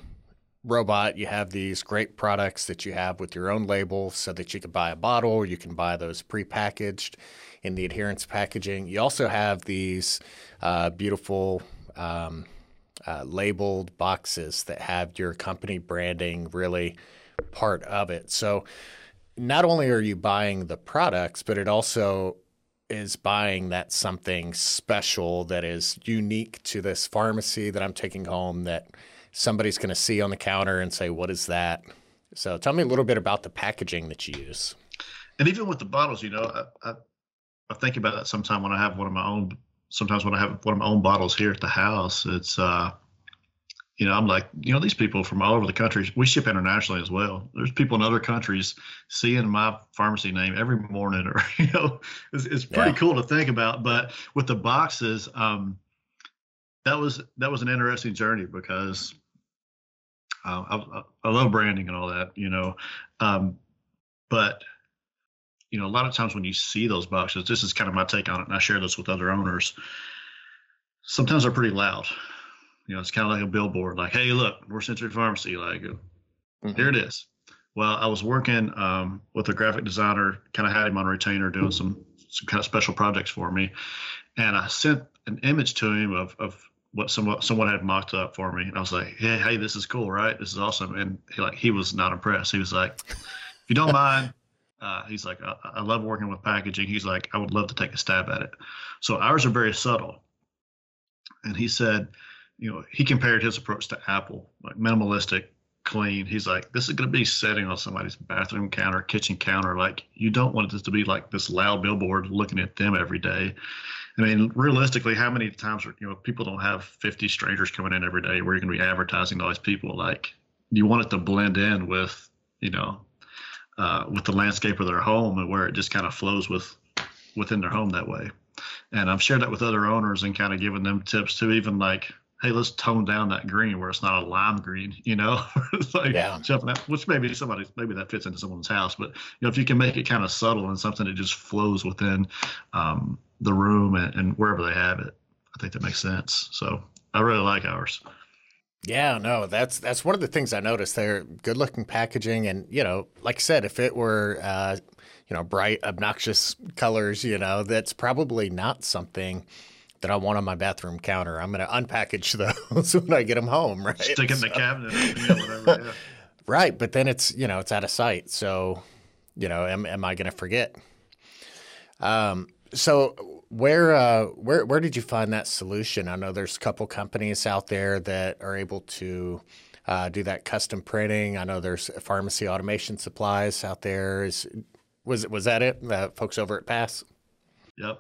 Speaker 1: robot, you have these great products that you have with your own label so that you can buy a bottle you can buy those prepackaged in the adherence packaging. You also have these uh, beautiful um, uh, labeled boxes that have your company branding really part of it. So not only are you buying the products, but it also is buying that something special that is unique to this pharmacy that I'm taking home that – somebody's going to see on the counter and say, "What is that?" So, tell me a little bit about the packaging that you use.
Speaker 2: And even with the bottles, you know, I, I, I think about that sometime when I have one of my own. Sometimes when I have one of my own bottles here at the house, it's uh, you know, I'm like, you know, these people from all over the country, we ship internationally as well. There's people in other countries seeing my pharmacy name every morning, or you know, it's, it's pretty yeah. cool to think about. But with the boxes, um, that was that was an interesting journey because uh, I, I, love branding and all that, you know, um, but you know, a lot of times when you see those boxes, this is kind of my take on it, and I share this with other owners. Sometimes they're pretty loud. You know, it's kind of like a billboard, like, "Hey, look, North Century Pharmacy, like, mm-hmm. here it is." Well, I was working um, with a graphic designer, kind of had him on a retainer doing some some kind of special projects for me, and I sent an image to him of of what someone someone had mocked up for me, and I was like, "Hey, hey, this is cool, right? This is awesome." And he like he was not impressed. He was like, "If you don't mind." Uh, he's like, I, I, love working with packaging. He's like, I would love to take a stab at it. So ours are very subtle. And he said, you know, he compared his approach to Apple, like minimalistic, clean. He's like, this is going to be setting on somebody's bathroom counter, kitchen counter. Like, you don't want this to be like this loud billboard looking at them every day. I mean, realistically, how many times are, you know people don't have 50 strangers coming in every day where you're going to be advertising to all these people? Like, you want it to blend in with, you know, uh, with the landscape of their home and where it just kind of flows with within their home that way. And I've shared that with other owners and kind of given them tips to even like, hey, let's tone down that green where it's not a lime green, you know, like yeah. jumping out, which maybe somebody, maybe that fits into someone's house, but you know, if you can make it kind of subtle and something that just flows within um, the room and, and wherever they have it, I think that makes sense. So I really like ours.
Speaker 1: Yeah, no, that's that's one of the things I noticed. They're good looking packaging, and you know, like I said, if it were uh, you know bright, obnoxious colors, you know, that's probably not something that I want on my bathroom counter. I'm going to unpackage those when I get them home, right?
Speaker 2: Stick in so, the cabinet, you know, whatever. Yeah.
Speaker 1: right, but then it's you know it's out of sight. So, you know, am am I going to forget? Um, so where uh, where where did you find that solution? I know there's a couple companies out there that are able to uh, do that custom printing. I know there's pharmacy automation supplies out there. Is was was that it? The folks over at Pass.
Speaker 2: Yep.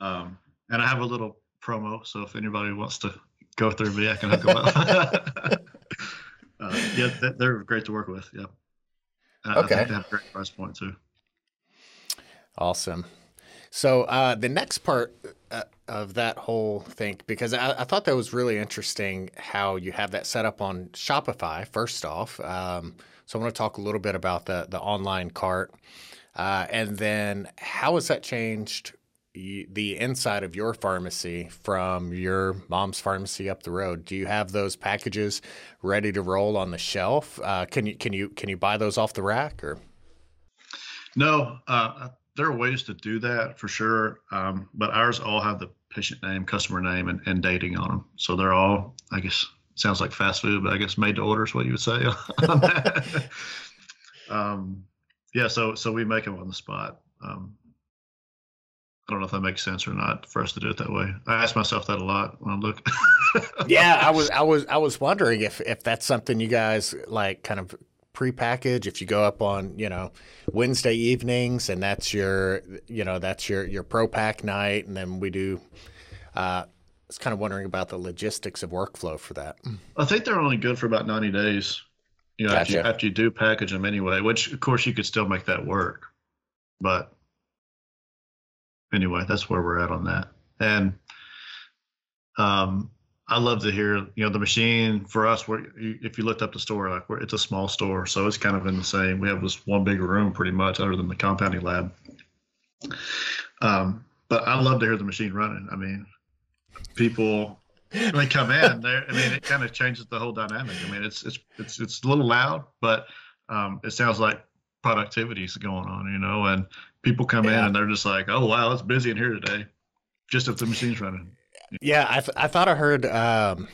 Speaker 2: Um, and I have a little promo, so if anybody wants to go through me, I can hook them up. uh, yeah, they're great to work with. Yeah.
Speaker 1: okay. I think
Speaker 2: they have a great price point too.
Speaker 1: Awesome. So uh, the next part uh, of that whole thing, because I, I, thought that was really interesting how you have that set up on Shopify. First off, um, so I want to talk a little bit about the the online cart, uh, and then how has that changed the inside of your pharmacy from your mom's pharmacy up the road? Do you have those packages ready to roll on the shelf? Uh, can you can you can you buy those off the rack or?
Speaker 2: No, uh, there are ways to do that for sure, um, but ours all have the patient name, customer name, and, and dating on them. So they're all, I guess, sounds like fast food, but I guess made to order is what you would say. um, yeah, so so we make them on the spot. Um, I don't know if that makes sense or not for us to do it that way. I ask myself that a lot when I look.
Speaker 1: yeah, I was I was I was wondering if if that's something you guys like kind of prepackaged. If you go up on you know Wednesday evenings and that's your you know that's your your pro pack night, and then we do. Uh, I was kind of wondering about the logistics of workflow for that.
Speaker 2: I think they're only good for about ninety days. You know, gotcha. after, you, after you do package them anyway, which of course you could still make that work, but anyway, that's where we're at on that. And um, I love to hear, you know, the machine for us. Where if you looked up the store, like it's a small store, so it's kind of in the same. We have this one big room, pretty much, other than the compounding lab. Um, but I love to hear the machine running. I mean, people when they come in, there. I mean, it kind of changes the whole dynamic. I mean, it's it's it's it's a little loud, but um, it sounds like productivity is going on, you know, and people come yeah. in and they're just like, "Oh wow, it's busy in here today," just if the machine's running.
Speaker 1: Yeah, I, th- I thought I heard. Um,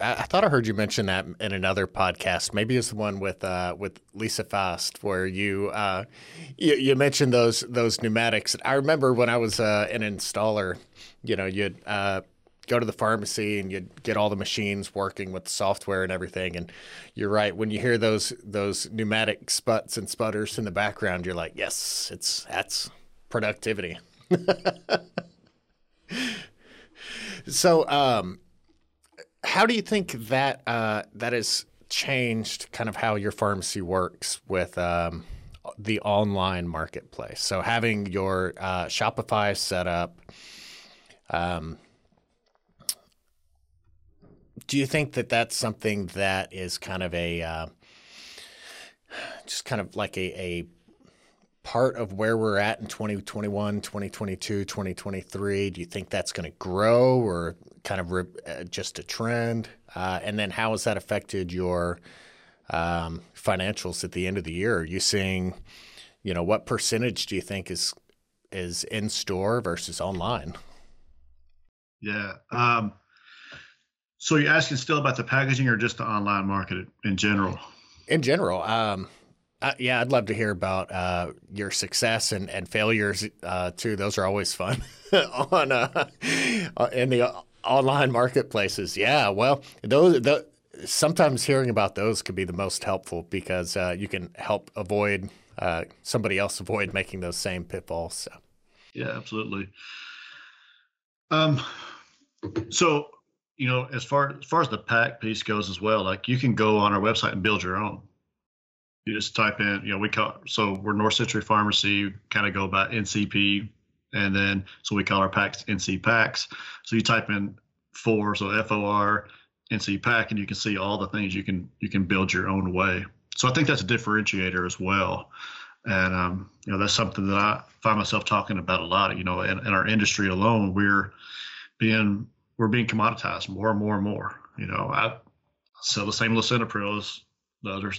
Speaker 1: I, thought I heard you mention that in another podcast. Maybe it's the one with uh, with Lisa Fast, where you, uh, you, you mentioned those those pneumatics. I remember when I was uh, an installer, you know, you'd uh, go to the pharmacy and you'd get all the machines working with software and everything. And you're right when you hear those those pneumatic sputs and sputters in the background, you're like, yes, it's that's productivity. So, um, how do you think that uh, that has changed kind of how your pharmacy works with um, the online marketplace? So, having your uh, Shopify set up. Um, do you think that that's something that is kind of a uh, just kind of like a, a part of where we're at in 2021, 2022, 2023? Do you think that's going to grow or kind of re- uh, just a trend? Uh, and then how has that affected your um, financials at the end of the year? Are you seeing, you know, what percentage do you think is is in store versus online?
Speaker 2: Yeah. Um, so you're asking still about the packaging or just the online market in general?
Speaker 1: In general, um, uh, yeah, I'd love to hear about uh, your success and, and failures uh, too. Those are always fun on uh, in the online marketplaces. Yeah, well, those the, sometimes hearing about those could be the most helpful because uh, you can help avoid uh, somebody else avoid making those same pitfalls. So.
Speaker 2: Yeah, absolutely. Um, so you know, as far as far as the pack piece goes as well, like you can go on our website and build your own. You just type in, you know, we call so we're North Century Pharmacy, kind of go by NCP, and then so we call our packs NC packs. So you type in four, so F O R NC pack, and you can see all the things you can you can build your own way. So I think that's a differentiator as well, and um, you know that's something that I find myself talking about a lot. You know, in, in our industry alone, we're being we're being commoditized more and more and more. You know, I sell the same lisinopril as the other,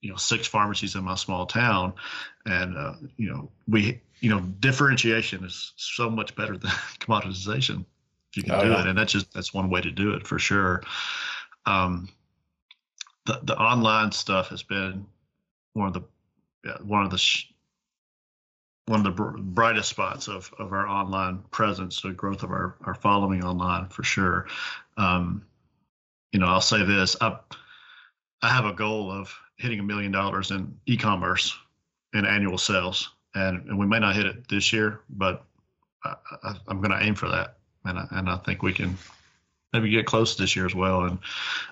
Speaker 2: you know, six pharmacies in my small town, and uh, you know, we, you know, differentiation is so much better than commoditization. If you can oh, do yeah. it, and that's just that's one way to do it for sure. Um, the the online stuff has been one of the yeah, one of the sh- one of the br- brightest spots of, of our online presence, the growth of our, our following online for sure. Um, you know, I'll say this: I I have a goal of hitting a million dollars in e-commerce in annual sales, and, and we may not hit it this year, but I, am going to aim for that, and I, and I think we can maybe get close this year as well. And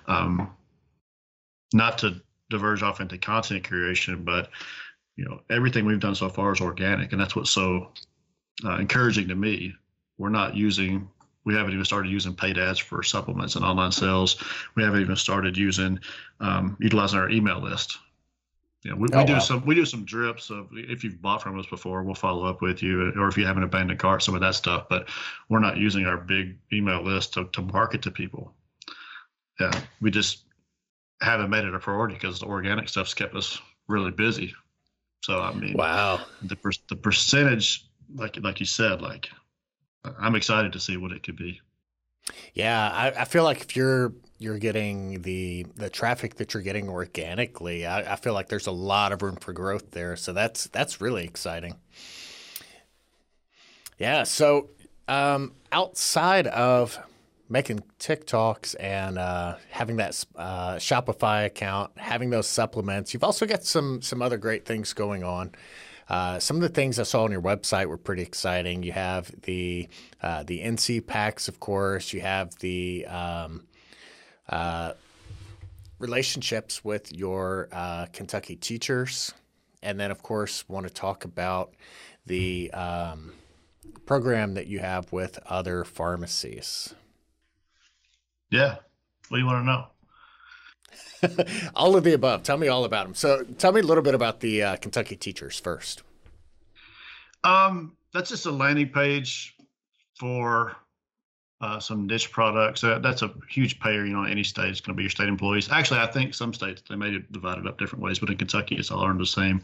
Speaker 2: um, not to diverge off into content creation, but you know everything we've done so far is organic and that's what's so uh, encouraging to me we're not using we haven't even started using paid ads for supplements and online sales we haven't even started using um, utilizing our email list you know, we, oh, we do wow. some we do some drips of if you've bought from us before, we'll follow up with you, or if you have an abandoned cart, some of that stuff. But we're not using our big email list to, to market to people. Yeah, we just haven't made it a priority because the organic stuff's kept us really busy. So I mean,
Speaker 1: wow,
Speaker 2: the per, the percentage, like like you said, like I'm excited to see what it could be.
Speaker 1: Yeah, I, I feel like if you're you're getting the the traffic that you're getting organically, I, I feel like there's a lot of room for growth there. So that's that's really exciting. Yeah. So um, outside of making TikToks and uh, having that uh, Shopify account, having those supplements. You've also got some some other great things going on. Uh, some of the things I saw on your website were pretty exciting. You have the uh, the NC packs, of course. You have the um, uh, relationships with your uh, Kentucky teachers, and then, of course, want to talk about the um, program that you have with other pharmacies.
Speaker 2: Yeah. What do you want
Speaker 1: to know? all of the above. Tell me all about them. So, tell me a little bit about the uh, Kentucky teachers first.
Speaker 2: Um, that's just a landing page for uh, some niche products. Uh, that's a huge payer. You know, any state is going to be your state employees. Actually, I think some states they may divide it up different ways, but in Kentucky, it's all under the same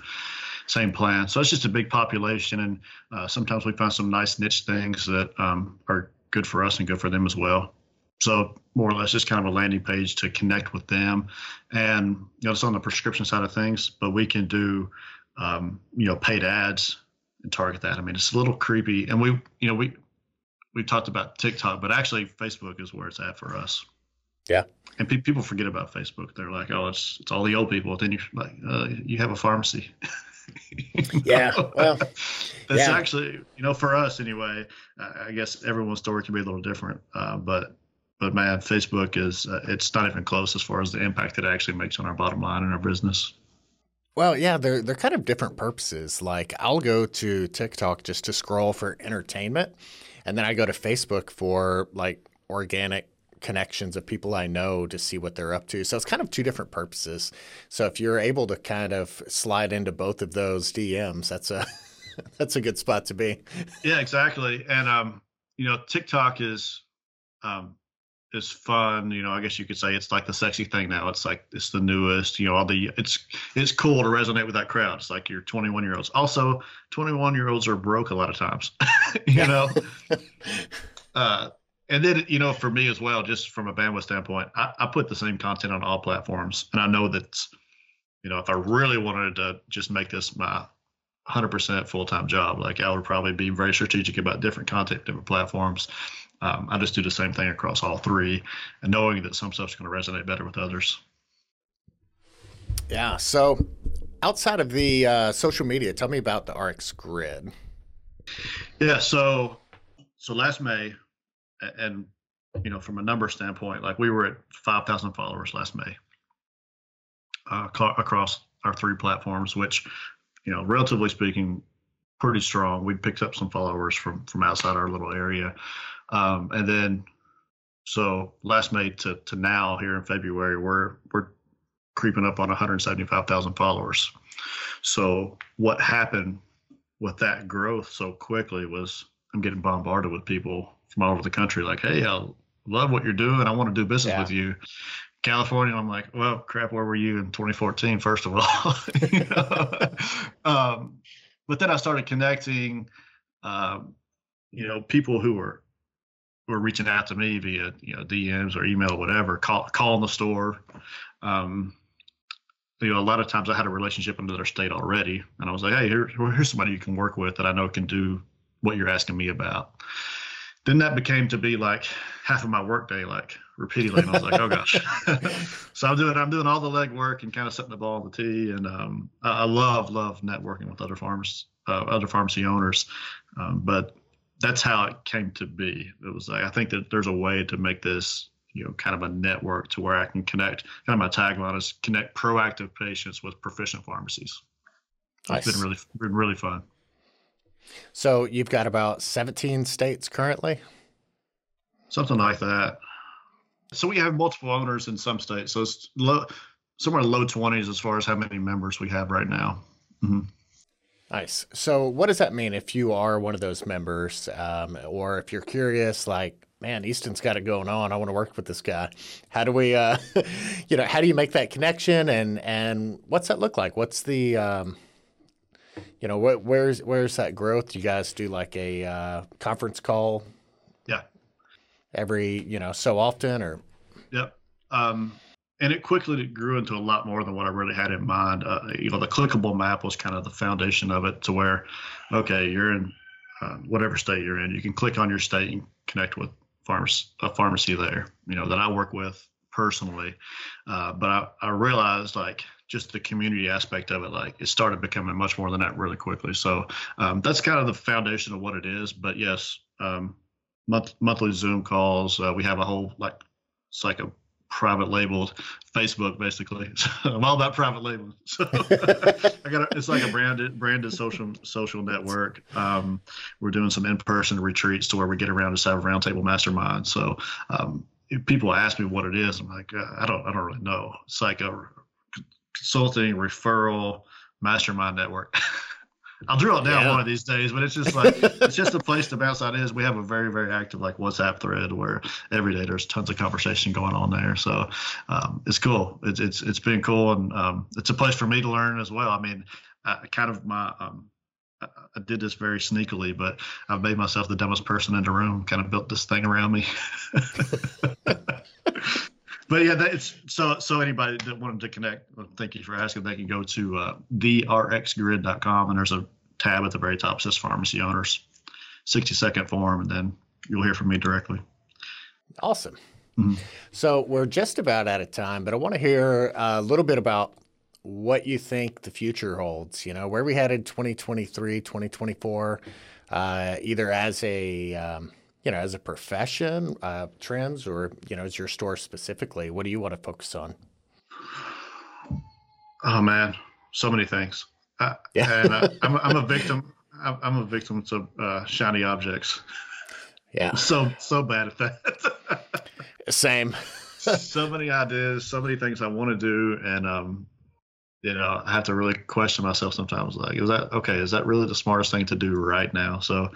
Speaker 2: same plan. So it's just a big population, and uh, sometimes we find some nice niche things that um, are good for us and good for them as well so more or less just kind of a landing page to connect with them. And you know it's on the prescription side of things but we can do um, you know paid ads and target that. I mean it's a little creepy. And we you know we we've talked about tiktok but actually facebook is where it's at for us.
Speaker 1: Yeah.
Speaker 2: And pe- people forget about facebook. They're like oh it's it's all the old people. Then you're like uh, you have a pharmacy.
Speaker 1: Yeah well
Speaker 2: that's yeah. actually you know for us anyway i guess everyone's story can be a little different uh, but but man, Facebook is uh, it's not even close as far as the impact that it actually makes on our bottom line and our business.
Speaker 1: Well, yeah, they're they're kind of different purposes. Like I'll go to TikTok just to scroll for entertainment, and then I go to Facebook for like organic connections of people I know to see what they're up to. So it's kind of two different purposes. So if you're able to kind of slide into both of those DMs, that's a that's a good spot to be.
Speaker 2: Yeah, exactly. And um, you know, TikTok is um is fun. You know, I guess you could say it's like the sexy thing now. It's like it's the newest. You know, all the it's it's cool to resonate with that crowd. It's like you're 21 year olds. Also, 21 year olds are broke a lot of times. you know. uh, and then you know, for me as well, just from a bandwidth standpoint, I, I put the same content on all platforms, and I know that you know if I really wanted to just make this my 100% full-time job like i would probably be very strategic about different content different platforms um, I just do the same thing across all three, and knowing that some stuff's going to resonate better with others.
Speaker 1: Yeah. So, outside of the uh, social media, tell me about the RX Grid.
Speaker 2: Yeah. So, so last May, and you know, from a number standpoint, like we were at five thousand followers last May uh, across our three platforms, which, you know, relatively speaking, pretty strong. We picked up some followers from from outside our little area. Um, and then, so last May to, to now here in February, we're we're creeping up on 175,000 followers. So what happened with that growth so quickly was I'm getting bombarded with people from all over the country like, hey, I love what you're doing. I want to do business yeah. with you. California, I'm like, well, crap, where were you in 2014, first of all? you know? um, but then I started connecting, um, you know, people who were were reaching out to me via you know DMs or email, or whatever, call calling the store. Um, you know, a lot of times I had a relationship in another state already, and I was like, hey, here, here's somebody you can work with that I know can do what you're asking me about. Then that became to be like half of my workday, like repeatedly, and I was like, oh gosh. so I'm doing I'm doing all the legwork and kind of setting the ball on the tee, and um, I, I, love love networking with other farmers, uh, other pharmacy owners, um, but that's how it came to be. It was like I think that there's a way to make this you know kind of a network to where I can connect. Kind of my tagline is connect proactive patients with proficient pharmacies. Nice. It's been really been really fun.
Speaker 1: So you've got about 17 states currently.
Speaker 2: Something like that. So we have multiple owners in some states. So it's low, somewhere low 20s as far as how many members we have right now. Mm-hmm.
Speaker 1: Nice. So, what does that mean if you are one of those members, um, or if you're curious, like, man, Easton's got it going on. I want to work with this guy. How do we, uh, you know, how do you make that connection, and and what's that look like? What's the, um, you know, wh- where's where's that growth? Do you guys do like a uh, conference call?
Speaker 2: Yeah.
Speaker 1: Every you know so often, or.
Speaker 2: Yep. Um, and it quickly grew into a lot more than what I really had in mind. Uh, you know, the clickable map was kind of the foundation of it, to where, okay, you're in uh, whatever state you're in, you can click on your state and connect with a pharmacy there, you know, that I work with personally. Uh, but I, I realized like just the community aspect of it, like it started becoming much more than that really quickly. So um, that's kind of the foundation of what it is. But yes, um, month, monthly Zoom calls. Uh, we have a whole like it's like a private labeled Facebook basically. So I'm all about private labels. So I got it's like a branded branded social social network. Um, we're doing some in person retreats to where we get around to have a roundtable mastermind. So um, people ask me what it is, I'm like uh, I don't I don't really know. It's like a consulting referral mastermind network. I'll drill it down yeah. one of these days, but it's just like it's just a place to bounce ideas. We have a very very active like WhatsApp thread where every day there's tons of conversation going on there. So um, it's cool. It's it's it's been cool, and um, it's a place for me to learn as well. I mean, I, kind of my um, I did this very sneakily, but I've made myself the dumbest person in the room. Kind of built this thing around me. but yeah, it's so so anybody that wanted to connect, thank you for asking. They can go to uh, therxgrid.com and there's a tab at the very top that says pharmacy owners, 60 second form, and then you'll hear from me directly.
Speaker 1: Awesome. Mm-hmm. So we're just about out of time, but I want to hear a little bit about what you think the future holds. You know, where we headed 2023, 2024, uh, either as a um, you know, as a profession, uh, trends, or you know, as your store specifically, what do you want to focus on?
Speaker 2: Oh man, so many things. Uh, yeah. and uh, I'm, I'm a victim. I'm a victim to uh, shiny objects.
Speaker 1: Yeah.
Speaker 2: so so bad at that.
Speaker 1: Same.
Speaker 2: so many ideas, so many things I want to do, and um, you know, I have to really question myself sometimes. Like, is that okay? Is that really the smartest thing to do right now? So,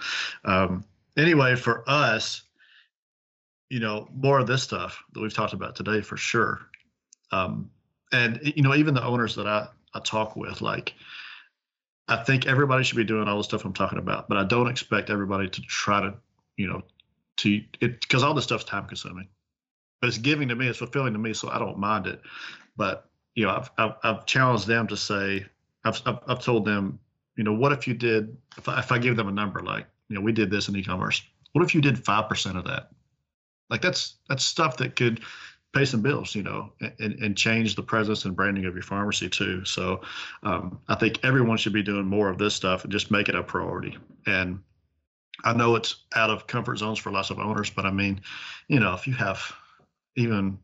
Speaker 2: um, anyway, for us, you know, more of this stuff that we've talked about today for sure. Um, and you know, even the owners that I I talk with, like, I think everybody should be doing all the stuff I'm talking about, but I don't expect everybody to try to, you know, to it because all this stuff's time consuming. But it's giving to me, it's fulfilling to me, so I don't mind it. But you know, I've I've, I've challenged them to say, I've, I've I've told them, you know, what if you did if I, if I give them a number like, you know, we did this in e-commerce. What if you did five percent of that? Like that's that's stuff that could pay some bills, you know, and, and change the presence and branding of your pharmacy too. So um, I think everyone should be doing more of this stuff and just make it a priority. And I know it's out of comfort zones for lots of owners, but I mean, you know, if you have even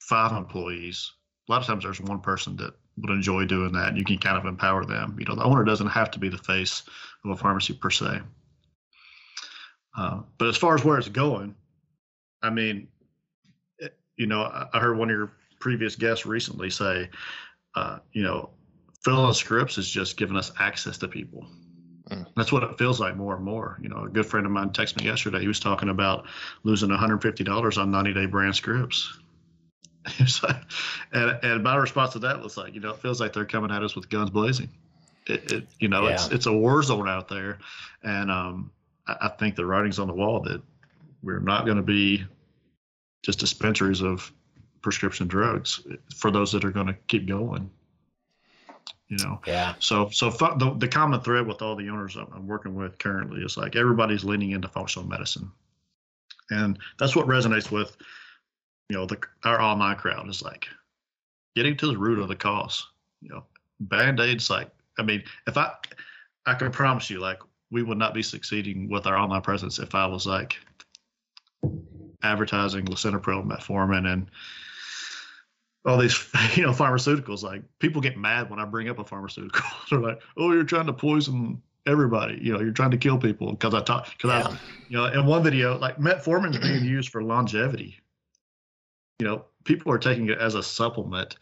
Speaker 2: five employees, a lot of times there's one person that would enjoy doing that. You can kind of empower them. You know, the owner doesn't have to be the face of a pharmacy per se. Uh, but as far as where it's going, I mean, it, you know, I, I, heard one of your previous guests recently say, uh, you know, filling scripts is just giving us access to people. Mm. That's what it feels like more and more. You know, a good friend of mine texted me yesterday. He was talking about losing $150 on 90 day brand scripts. and, and my response to that was like, you know, it feels like they're coming at us with guns blazing. It, it you know, yeah. it's it's a war zone out there, and um, I, think the writing's on the wall that we're not going to be just dispensaries of prescription drugs for those that are going to keep going you know?
Speaker 1: Yeah.
Speaker 2: So so the, the common thread with all the owners i'm working with currently is like everybody's leaning into functional medicine. And that's what resonates with you know the our online crowd is like getting to the root of the cause you know? Band-aids like i mean if i i can promise you like we would not be succeeding with our online presence if i was like advertising lisinopril metformin and all these you know pharmaceuticals. Like people get mad when i bring up a pharmaceutical. They're like oh you're trying to poison everybody. You know you're trying to kill people. Because i talk because yeah. i you know in one video like metformin is being used for longevity. You know people are taking it as a supplement.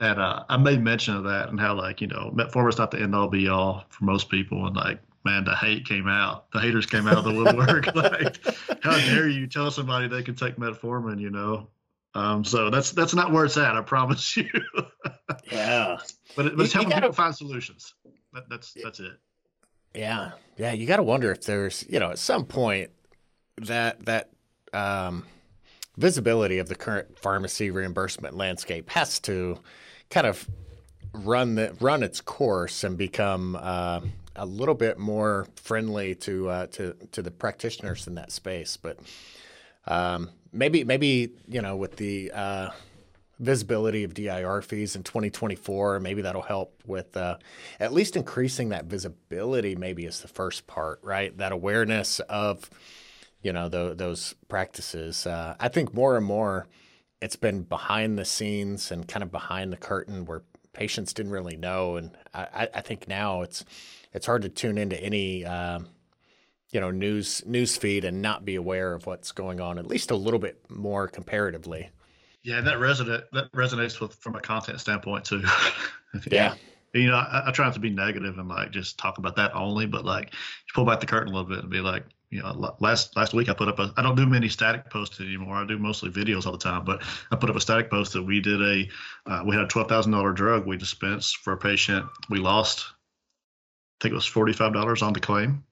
Speaker 2: And uh, i made mention of that and how like you know metformin is not the end all be all for most people. And like man the hate came out the haters came out of the woodwork like how dare you tell somebody they can take metformin you know um, so that's that's not where it's at. I promise you.
Speaker 1: yeah,
Speaker 2: but, it, but it's helping gotta, people find solutions. That, that's that's it.
Speaker 1: Yeah, yeah. You got to wonder if there's you know at some point that that um, visibility of the current pharmacy reimbursement landscape has to kind of run the run its course and become uh, a little bit more friendly to uh, to to the practitioners in that space. But um, maybe maybe you know with the uh, visibility of DIR fees in 2024, maybe that'll help with uh, at least increasing that visibility. Maybe is the first part, right? That awareness of you know the, those practices. Uh, I think more and more it's been behind the scenes and kind of behind the curtain where patients didn't really know, and I, I think now it's it's hard to tune into any. Uh, you know news news feed and not be aware of what's going on at least a little bit more comparatively.
Speaker 2: Yeah, that resonate that resonates with from a content standpoint too.
Speaker 1: yeah.
Speaker 2: You know, I, I, try not to be negative and like just talk about that only, but like pull back the curtain a little bit and be like, you know, last last week I put up a I don't do many static posts anymore. I do mostly videos all the time, but I put up a static post that we did a uh, we had a twelve thousand dollar drug we dispensed for a patient. We lost, think it was forty five dollars on the claim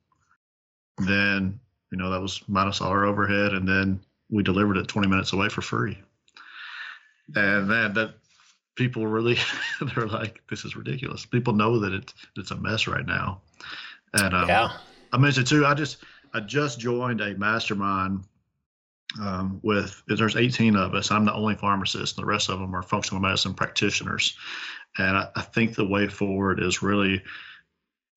Speaker 2: then you know that was minus all our overhead, and then we delivered it 20 minutes away for free. And then that people really they're like, this is ridiculous. People know that it's it's a mess right now. And um, yeah, I mentioned too. I just I just joined a mastermind um, with there's 18 of us. I'm the only pharmacist, and the rest of them are functional medicine practitioners. And I, I think the way forward is really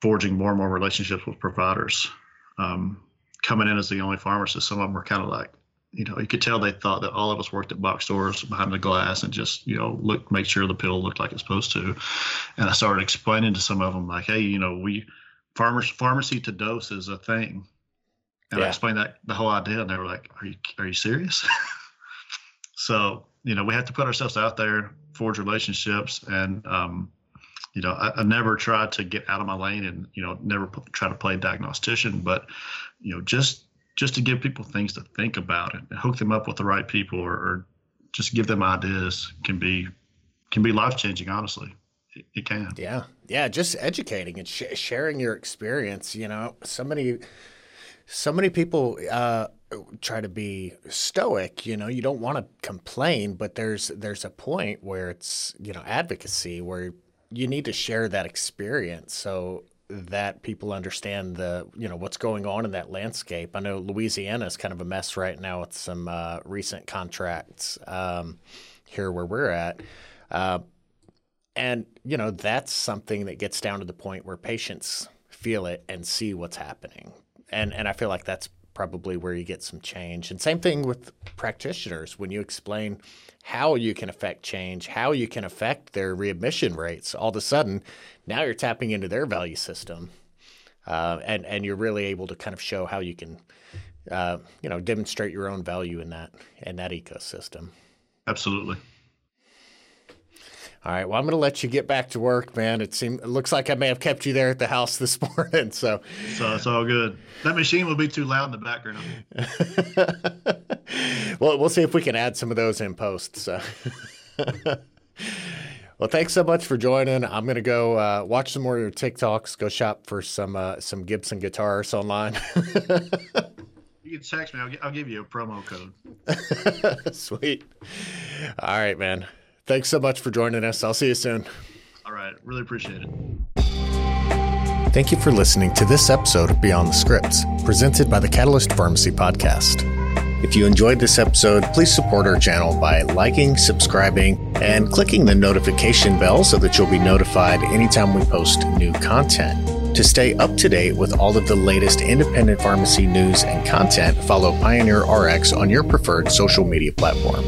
Speaker 2: forging more and more relationships with providers um, coming in as the only pharmacist, some of them were kind of like, you know, you could tell they thought that all of us worked at box stores behind the glass and just, you know, look, make sure the pill looked like it's supposed to. And I started explaining to some of them, like, hey, you know, we pharmacy pharmacy to dose is a thing. And yeah. I explained that the whole idea, and they were like, "Are you are you serious?" So you know we have to put ourselves out there, forge relationships, and um, you know I, I never try to get out of my lane and you know never p- try to play diagnostician, but you know just just to give people things to think about and hook them up with the right people or, or just give them ideas can be can be life changing honestly. It, it, can.
Speaker 1: Yeah. Yeah just educating and sh- sharing your experience you know so many so many people uh, try to be stoic you know you don't want to complain but there's there's a point where it's you know advocacy where you need to share that experience so that people understand the you know what's going on in that landscape. I know Louisiana is kind of a mess right now with some uh, recent contracts um, here where we're at, uh, and you know that's something that gets down to the point where patients feel it and see what's happening, and and I feel like that's probably where you get some change. And same thing with practitioners when you explain how you can affect change, how you can affect their readmission rates. All of a sudden, now you're tapping into their value system, uh, and and you're really able to kind of show how you can, uh, you know, demonstrate your own value in that in that ecosystem.
Speaker 2: Absolutely.
Speaker 1: All right. Well, I'm going to let you get back to work, man. It seems it looks like I may have kept you there at the house this morning. So,
Speaker 2: so it's all good. That machine will be too loud in the background.
Speaker 1: well, we'll see if we can add some of those in post. So. well, thanks so much for joining. I'm going to go uh, watch some more of your TikToks. Go shop for some uh, some Gibson guitars online.
Speaker 2: you can text me. I'll, I'll give you a promo code.
Speaker 1: Sweet. All right, man. Thanks so much for joining us. I'll see you soon.
Speaker 2: All right. Really appreciate it.
Speaker 1: Thank you for listening to this episode of Beyond the Scripts, presented by the Catalyst Pharmacy Podcast. If you enjoyed this episode, please support our channel by liking, subscribing, and clicking the notification bell so that you'll be notified anytime we post new content. To stay up to date with all of the latest independent pharmacy news and content, follow PioneerRx on your preferred social media platform.